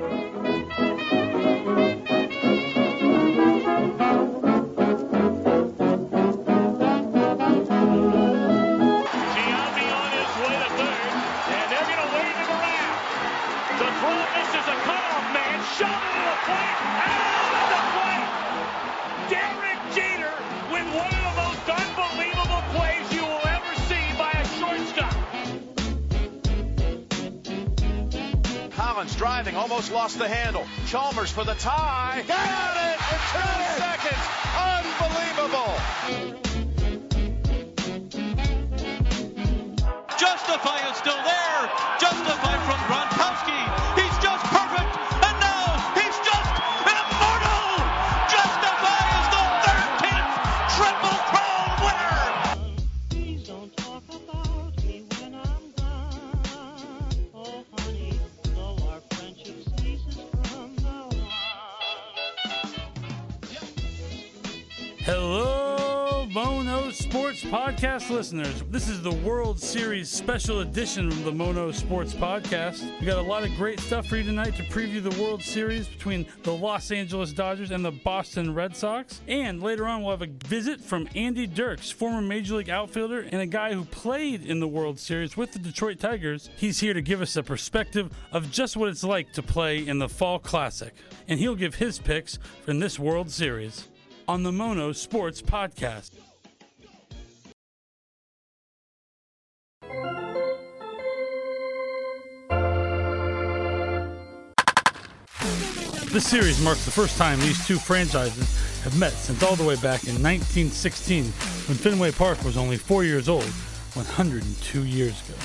Giambi lost the handle. Chalmers for the tie. Got it in two seconds. Unbelievable. Listeners. This is the World Series special edition of the Mono Sports Podcast. We got a lot of great stuff for you tonight to preview the World Series between the Los Angeles Dodgers and the Boston Red Sox. And later on, we'll have a visit from Andy Dirks, former Major League outfielder and a guy who played in the World Series with the Detroit Tigers. He's here to give us a perspective of just what it's like to play in the Fall Classic. And he'll give his picks from this World Series on the Mono Sports Podcast. This series marks the first time these two franchises have met since all the way back in 1916 when Fenway Park was only four years old, 102 years ago.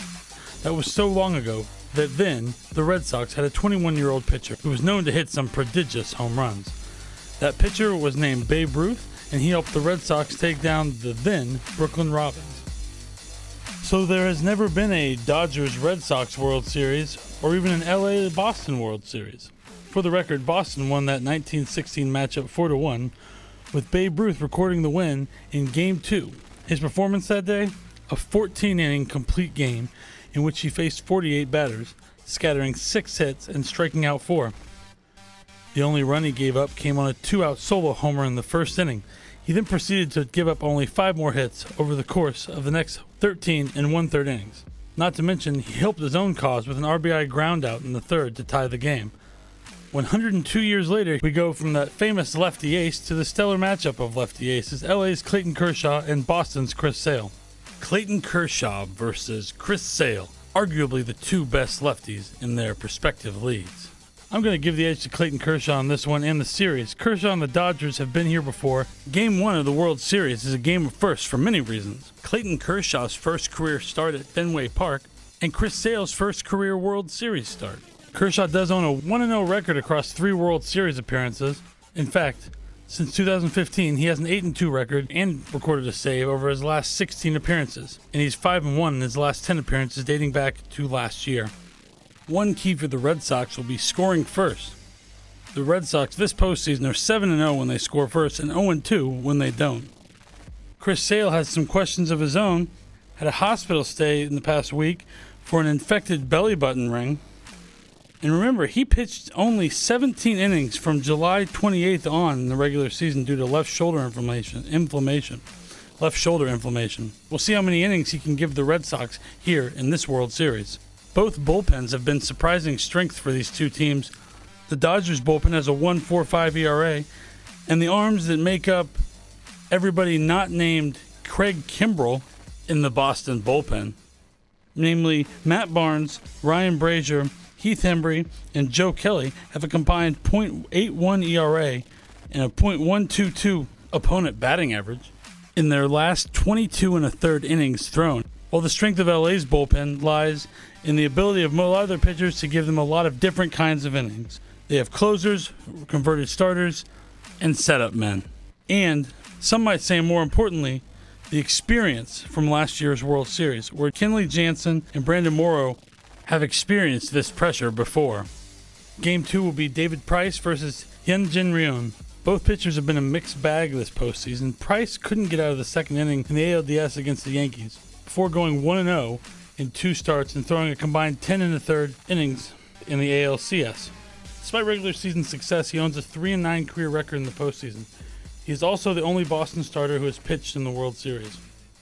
That was so long ago that then the Red Sox had a 21 year old pitcher who was known to hit some prodigious home runs. That pitcher was named Babe Ruth, and he helped the Red Sox take down the then Brooklyn Robins. So there has never been a Dodgers Red Sox World Series or even an LA Boston World Series. For the record, Boston won that 1916 matchup 4 to 1, with Babe Ruth recording the win in Game 2. His performance that day? A 14 inning complete game in which he faced 48 batters, scattering 6 hits and striking out 4. The only run he gave up came on a two out solo homer in the first inning. He then proceeded to give up only five more hits over the course of the next 13 and one third innings. Not to mention, he helped his own cause with an RBI groundout in the third to tie the game. 102 years later, we go from that famous lefty ace to the stellar matchup of lefty aces LA's Clayton Kershaw and Boston's Chris Sale. Clayton Kershaw versus Chris Sale, arguably the two best lefties in their respective leagues. I'm going to give the edge to Clayton Kershaw on this one and the series. Kershaw and the Dodgers have been here before. Game one of the World Series is a game of firsts for many reasons. Clayton Kershaw's first career start at Fenway Park, and Chris Sale's first career World Series start. Kershaw does own a 1 0 record across three World Series appearances. In fact, since 2015, he has an 8 2 record and recorded a save over his last 16 appearances, and he's 5 1 in his last 10 appearances dating back to last year. One key for the Red Sox will be scoring first. The Red Sox this postseason are 7 0 when they score first and 0 2 when they don't. Chris Sale has some questions of his own, had a hospital stay in the past week for an infected belly button ring. And remember, he pitched only 17 innings from July 28th on in the regular season due to left shoulder inflammation. Inflammation, left shoulder inflammation. We'll see how many innings he can give the Red Sox here in this World Series. Both bullpens have been surprising strength for these two teams. The Dodgers bullpen has a 1.45 ERA, and the arms that make up everybody not named Craig Kimbrel in the Boston bullpen, namely Matt Barnes, Ryan Brasier, Heath Hembree, and Joe Kelly, have a combined .81 ERA and a .122 opponent batting average in their last 22 and a third innings thrown. While the strength of LA's bullpen lies in the ability of a lot of their pitchers to give them a lot of different kinds of innings. They have closers, converted starters, and setup men. And some might say more importantly, the experience from last year's World Series, where Kenley Jansen and Brandon Morrow have experienced this pressure before. Game two will be David Price versus Hyunjin Ryu. Both pitchers have been a mixed bag this postseason. Price couldn't get out of the second inning in the ALDS against the Yankees before going 1 0 in two starts and throwing a combined 10 and a third innings in the ALCS. Despite regular season success, he owns a 3 and 9 career record in the postseason. He is also the only Boston starter who has pitched in the World Series.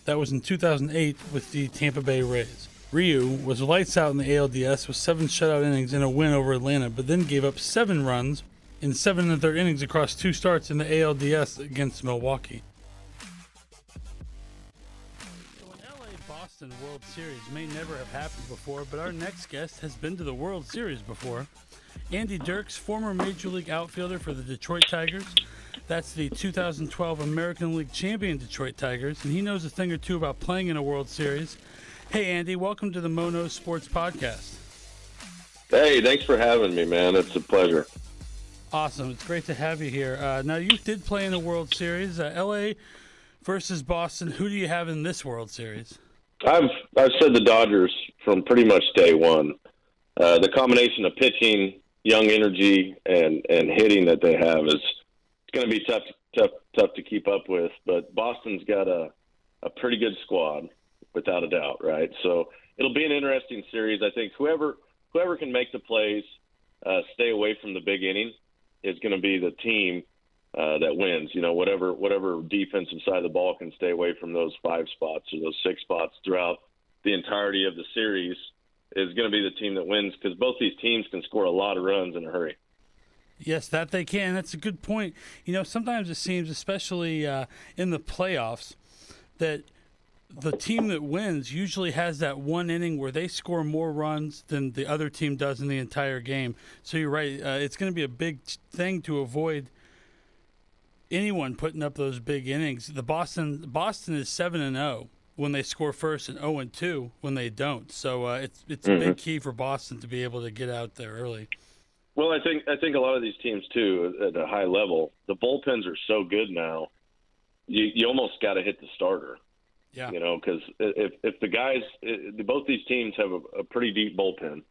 That was in 2008 with the Tampa Bay Rays. Ryu was lights out in the ALDS with seven shutout innings and a win over Atlanta, but then gave up seven runs in seven and third innings across two starts in the ALDS against Milwaukee. So an LA Boston World Series may never have happened before, but our next guest has been to the World Series before. Andy Dirks, former Major League outfielder for the Detroit Tigers. That's the 2012 American League champion Detroit Tigers, and he knows a thing or two about playing in a World Series. Hey, Andy, welcome to the Mono Sports Podcast. Hey, thanks for having me, man. It's a pleasure. Awesome. It's great to have you here. Uh, now, you did play in the World Series. Uh, LA versus Boston. Who do you have in this World Series? I've I've said the Dodgers from pretty much day one. Uh, the combination of pitching, young energy, and and hitting that they have is it's going to be tough tough tough to keep up with. But Boston's got a a pretty good squad, without a doubt, right? So it'll be an interesting series. I think whoever whoever can make the plays, uh, stay away from the big inning, is going to be the team uh, that wins. You know, whatever whatever defensive side of the ball can stay away from those five spots or those six spots throughout the entirety of the series is going to be the team that wins because both these teams can score a lot of runs in a hurry. Yes, that they can. That's a good point. You know, sometimes it seems, especially uh, in the playoffs, that the team that wins usually has that one inning where they score more runs than the other team does in the entire game. So you're right. Uh, it's going to be a big thing to avoid anyone putting up those big innings. The Boston Boston is seven and zero when they score first, and zero and two when they don't. So uh, it's it's a big key for Boston to be able to get out there early. Well, I think I think a lot of these teams too at a high level, the bullpens are so good now. You you almost got to hit the starter. Yeah. You know, because if if the guys, both these teams have a, a pretty deep bullpen,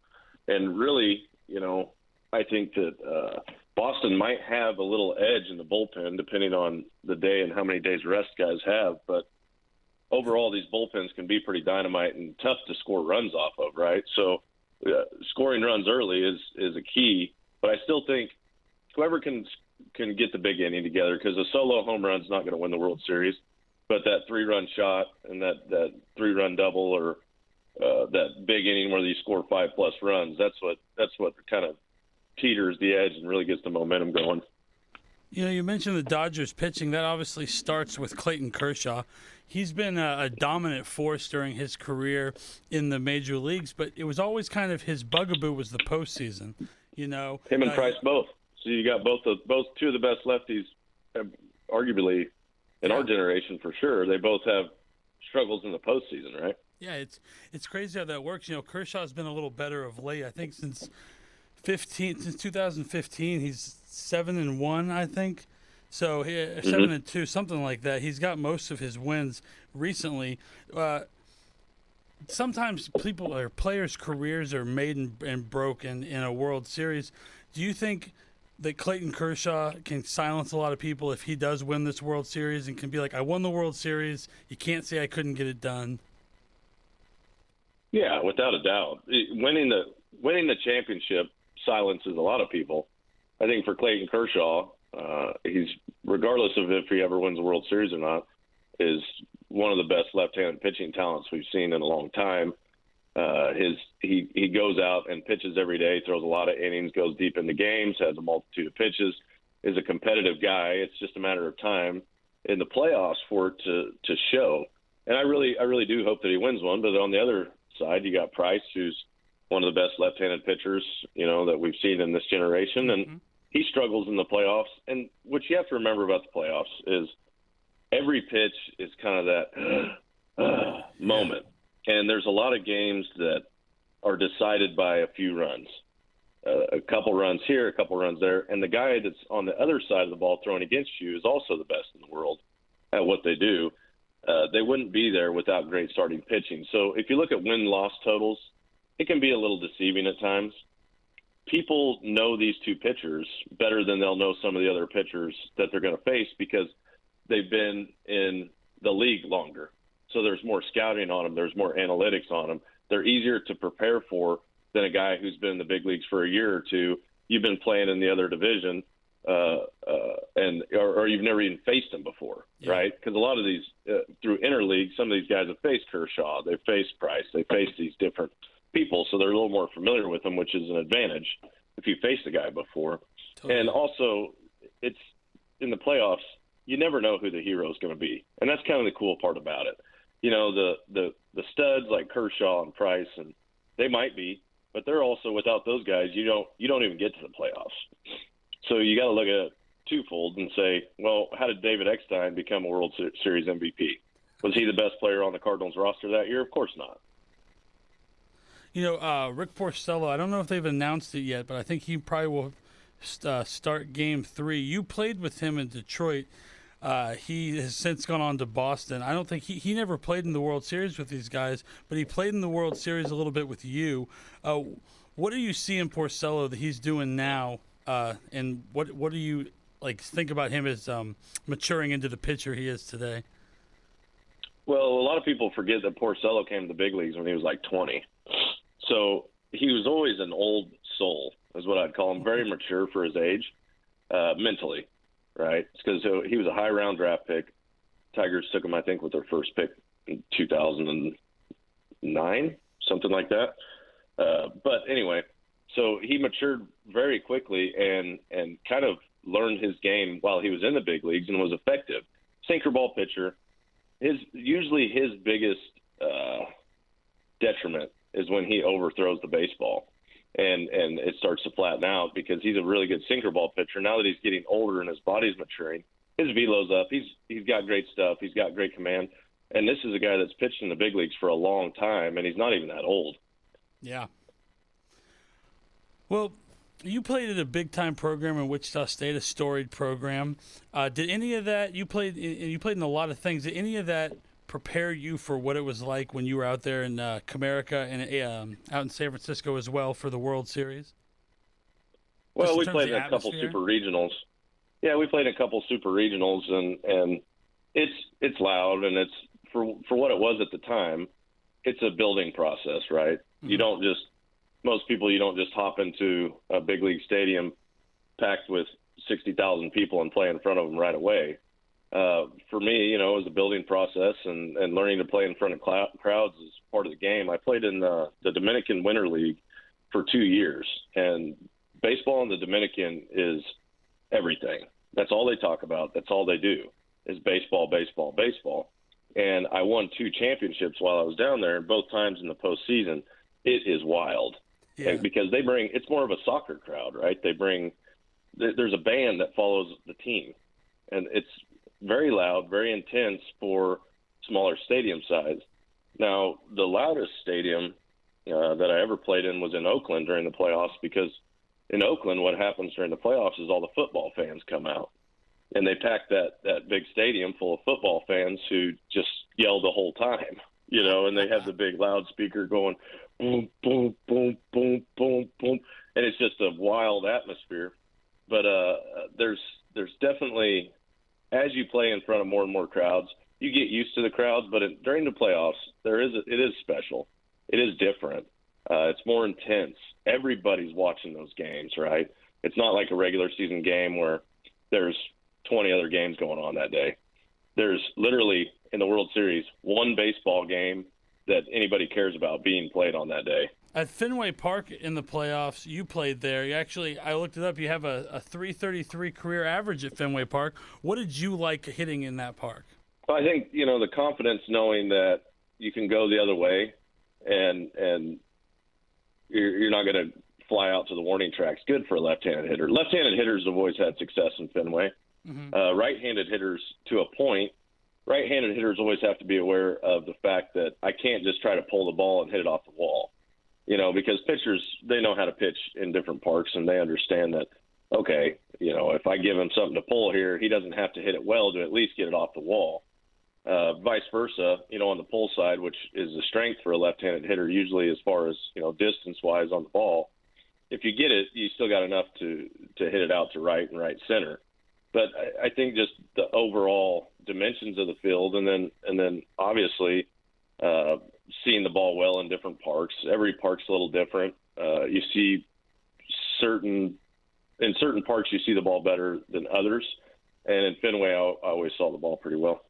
and really, you know, I think that uh, Boston might have a little edge in the bullpen depending on the day and how many days rest guys have. But overall, these bullpens can be pretty dynamite and tough to score runs off of, right? So uh, scoring runs early is is a key. But I still think whoever can can get the big inning together because a solo home run's not going to win the World Series but that three run shot and that that three run double or uh, that big inning where you score five plus runs that's what that's what kind of teeters the edge and really gets the momentum going. You know, you mentioned the Dodgers pitching. That obviously starts with Clayton Kershaw. He's been a, a, dominant force during his career in the major leagues, but it was always kind of his bugaboo was the postseason. You know, him and uh, Price both. So you got both the both two of the best lefties, uh, arguably in our generation for sure. They both have struggles in the postseason, right? Yeah, it's it's crazy how that works. You know, Kershaw's been a little better of late. I think since fifteen since 2015, he's seven and one, I think. So he, mm-hmm. seven and two, something like that. He's got most of his wins recently. Uh, sometimes people or players' careers are made and, and broken in a World Series. Do you think? That Clayton Kershaw can silence a lot of people if he does win this World Series and can be like, I won the World Series. You can't say I couldn't get it done. Yeah, without a doubt. Winning the winning the championship silences a lot of people. I think for Clayton Kershaw, uh, he's regardless of if he ever wins the World Series or not, is one of the best left-handed pitching talents we've seen in a long time. Uh, his he he goes out and pitches every day, throws a lot of innings, goes deep into games, has a multitude of pitches, is a competitive guy. It's just a matter of time in the playoffs for it to to show. And I really I really do hope that he wins one. But on the other side, you got Price, who's one of the best left-handed pitchers you know that we've seen in this generation, and mm-hmm. he struggles in the playoffs. And what you have to remember about the playoffs is every pitch is kind of that uh, moment and there's a lot of games that are decided by a few runs, uh, a couple runs here, a couple runs there, and the guy that's on the other side of the ball throwing against you is also the best in the world at what they do. Uh, they wouldn't be there without great starting pitching. So if you look at win loss totals, it can be a little deceiving at times. People know these two pitchers better than they'll know some of the other pitchers that they're going to face because they've been in the league longer. So there's more scouting on them. There's more analytics on them. They're easier to prepare for than a guy who's been in the big leagues for a year or two. you've been playing in the other division, uh, uh, and or, or you've never even faced him before, Yeah. right? Because a lot of these uh, through interleague, some of these guys have faced Kershaw, they faced Price, they faced these different people, so they're a little more familiar with them, which is an advantage if you faced the guy before. Totally. And also, it's in the playoffs. You never know who the hero is going to be, and that's kind of the cool part about it. You know, the the the studs like Kershaw and Price, and they might be, but they're also without those guys, you don't you don't even get to the playoffs. So you got to look at it twofold and say, well, how did David Eckstein become a World Series MVP? Was he the best player on the Cardinals roster that year? Of course not. You know, uh, Rick Porcello, I don't know if they've announced it yet, but I think he probably will uh, start game three. You played with him in Detroit. Uh, he has since gone on to Boston. I don't think he, he never played in the World Series with these guys, but he played in the World Series a little bit with you. Uh, what do you see in Porcello that he's doing now? Uh, and what what do you like think about him as um, maturing into the pitcher he is today? Well, a lot of people forget that Porcello came to the big leagues when he was like 20. So he was always an old soul, is what I'd call him. Very mature for his age, uh, mentally, right? Because he was a high round draft pick. Tigers took him, I think, with their first pick in 2009, something like that. Uh, but anyway, so he matured very quickly and and kind of learned his game while he was in the big leagues and was effective. Sinker ball pitcher. His usually his biggest uh, detriment is when he overthrows the baseball and and it starts to flatten out because he's a really good sinker ball pitcher. Now that he's getting older and his body's maturing, his velo's up. He's he's got great stuff. He's got great command. And this is a guy that's pitched in the big leagues for a long time, and he's not even that old. Yeah. Well, you played at a big time program in Wichita State, a storied program. Uh, did any of that you played? You played in a lot of things. Did any of that prepare you for what it was like when you were out there in uh, Comerica and um, out in San Francisco as well for the World Series? Well, we played in a couple super regionals. Yeah, we played a couple super regionals, and and it's it's loud, and it's for for what it was at the time. It's a building process, right? You don't just most people you don't just hop into a big league stadium packed with sixty thousand people and play in front of them right away. Uh, for me, you know, it was a building process, and and learning to play in front of clou- crowds is part of the game. I played in the the Dominican Winter League for two years, and baseball in the Dominican is everything. That's all they talk about. That's all they do is baseball, baseball, baseball. And I won two championships while I was down there, and both times in the postseason. It is wild Yeah. And because they bring it's more of a soccer crowd, right? They bring there's a band that follows the team, and it's very loud, very intense for smaller stadium size. Now, the loudest stadium uh, that I ever played in was in Oakland during the playoffs because in Oakland, what happens during the playoffs is all the football fans come out, and they pack that that big stadium full of football fans who just yell the whole time, you know, and they have the big loudspeaker going boom, boom, boom, boom, boom, boom, and it's just a wild atmosphere. But uh, there's there's definitely as you play in front of more and more crowds, you get used to the crowds. But in, during the playoffs, there is it is special. It is different. Uh, it's more intense. Everybody's watching those games, right? It's not like a regular season game where there's 20 other games going on that day. There's literally in the World Series one baseball game that anybody cares about being played on that day. At Fenway Park in the playoffs, you played there. You actually, I looked it up. You have a, a 333 career average at Fenway Park. What did you like hitting in that park? Well, I think you know the confidence knowing that you can go the other way, and and you're, you're not going to fly out to the warning tracks. Good for a left-handed hitter. Left-handed hitters have always had success in Fenway. Uh, right-handed hitters, to a point, right-handed hitters always have to be aware of the fact that I can't just try to pull the ball and hit it off the wall. You know, because pitchers they know how to pitch in different parks, and they understand that. Okay, you know, if I give him something to pull here, he doesn't have to hit it well to at least get it off the wall. Uh, vice versa, you know, on the pull side, which is a strength for a left-handed hitter, usually as far as you know distance-wise on the ball. If you get it, you still got enough to to hit it out to right and right center. But I, I think just the overall dimensions of the field, and then and then obviously uh, seeing the ball well in different parks. Every park's a little different. Uh, you see certain in certain parks you see the ball better than others, and in Fenway, I, I always saw the ball pretty well.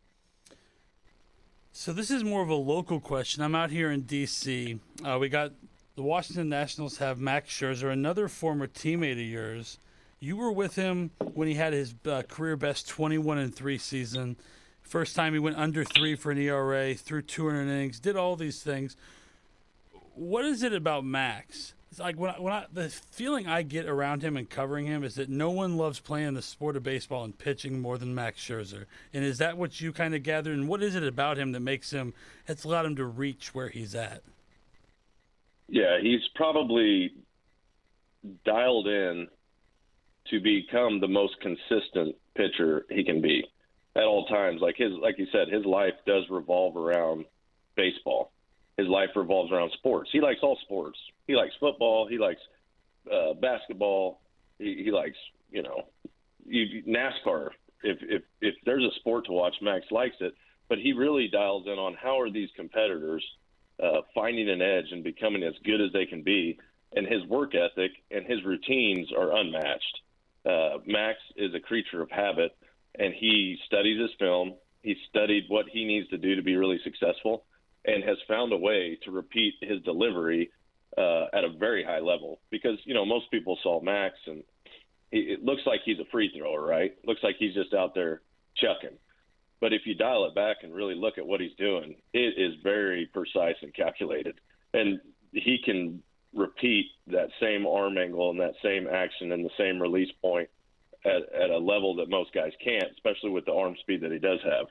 So this is more of a local question. I'm out here in D.C. Uh, we got the Washington Nationals have Max Scherzer, another former teammate of yours. You were with him when he had his uh, career best 21 and three season. First time he went under three for an ERA, threw 200 innings, did all these things. What is it about Max? It's like when I, when I, the feeling I get around him and covering him is that no one loves playing the sport of baseball and pitching more than Max Scherzer. And is that what you kind of gathered? And what is it about him that makes him that's allowed him to reach where he's at? Yeah, he's probably dialed in to become the most consistent pitcher he can be at all times. Like his, like you said, his life does revolve around baseball his life revolves around sports. He likes all sports. He likes football. He likes uh, basketball. He, he likes you know you, NASCAR. If if if there's a sport to watch, Max likes it. But he really dials in on how are these competitors uh, finding an edge and becoming as good as they can be. And his work ethic and his routines are unmatched. Uh, Max is a creature of habit, and he studies his film. He studied what he needs to do to be really successful and has found a way to repeat his delivery uh, at a very high level. Because you know most people saw Max, and it looks like he's a free thrower, right? Looks like he's just out there chucking. But if you dial it back and really look at what he's doing, it is very precise and calculated, and he can repeat that same arm angle and that same action and the same release point at, at a level that most guys can't, especially with the arm speed that he does have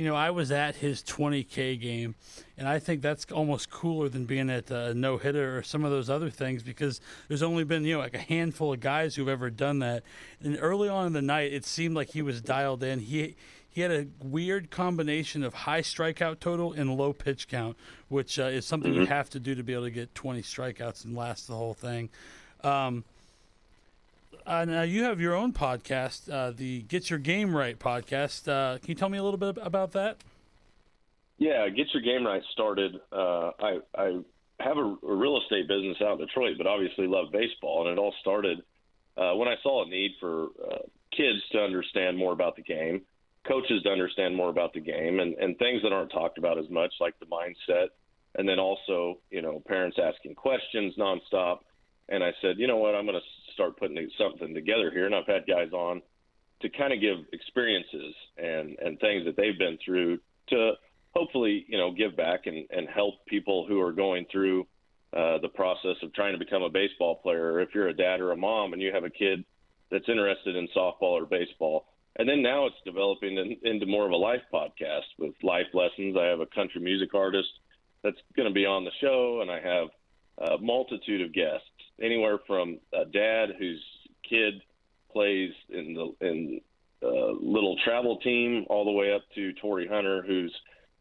you know, I was at his 20K game, and I think that's almost cooler than being at a no hitter or some of those other things because there's only been, you know, like a handful of guys who've ever done that. And early on in the night, it seemed like he was dialed in. He he had a weird combination of high strikeout total and low pitch count, which uh, is something mm-hmm. you have to do to be able to get 20 strikeouts and last the whole thing. Um, uh, now you have your own podcast, uh, the Get Your Game Right podcast. Uh, can you tell me a little bit about that? Yeah, Get Your Game Right started. Uh, I, I have a, a, real estate business out in Detroit, but obviously love baseball, and it all started uh, when I saw a need for uh, kids to understand more about the game, coaches to understand more about the game, and, and things that aren't talked about as much, like the mindset, and then also you know parents asking questions nonstop. And I said, you know what, I'm going to start putting something together here. And I've had guys on to kind of give experiences and and things that they've been through to hopefully you know give back and and help people who are going through uh, the process of trying to become a baseball player. Or if you're a dad or a mom and you have a kid that's interested in softball or baseball. And then now it's developing in, into more of a life podcast with life lessons. I have a country music artist that's going to be on the show, and I have a multitude of guests anywhere from a dad whose kid plays in the in a little travel team all the way up to Torii Hunter, who's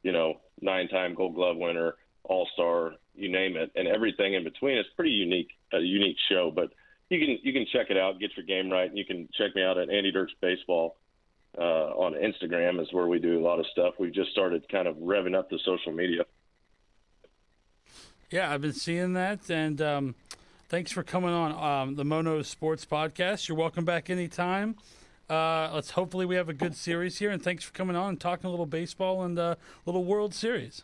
you know nine-time Gold Glove winner, All Star, you name it, and everything in between. It's pretty unique, a unique show. But you can you can check it out, get your game right, and you can check me out at Andy Dirks Baseball uh, on Instagram, is where we do a lot of stuff. We've just started kind of revving up the social media. Yeah, I've been seeing that, and um, thanks for coming on um, the Mono Sports Podcast. You're welcome back anytime. Uh, let's hopefully we have a good series here, and thanks for coming on and talking a little baseball and a uh, little World Series.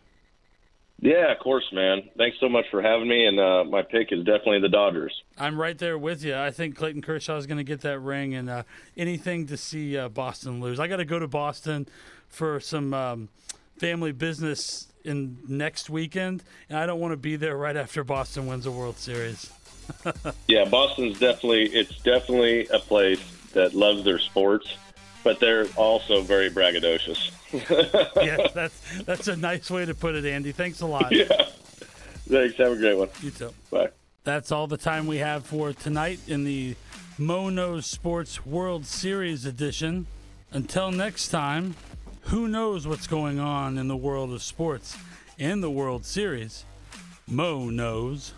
Yeah, of course, man. Thanks so much for having me, and uh, my pick is definitely the Dodgers. I'm right there with you. I think Clayton Kershaw is going to get that ring, and uh, anything to see uh, Boston lose. I got to go to Boston for some um, family business in next weekend, and I don't want to be there right after Boston wins a World Series. yeah, Boston's definitely it's definitely a place that loves their sports, but they're also very braggadocious. yeah, that's that's a nice way to put it, Andy. Thanks a lot. Yeah. Thanks. Have a great one. You too. Bye. That's all the time we have for tonight in the Mono Sports World Series edition. Until next time, who knows what's going on in the world of sports in the World Series? Mo knows.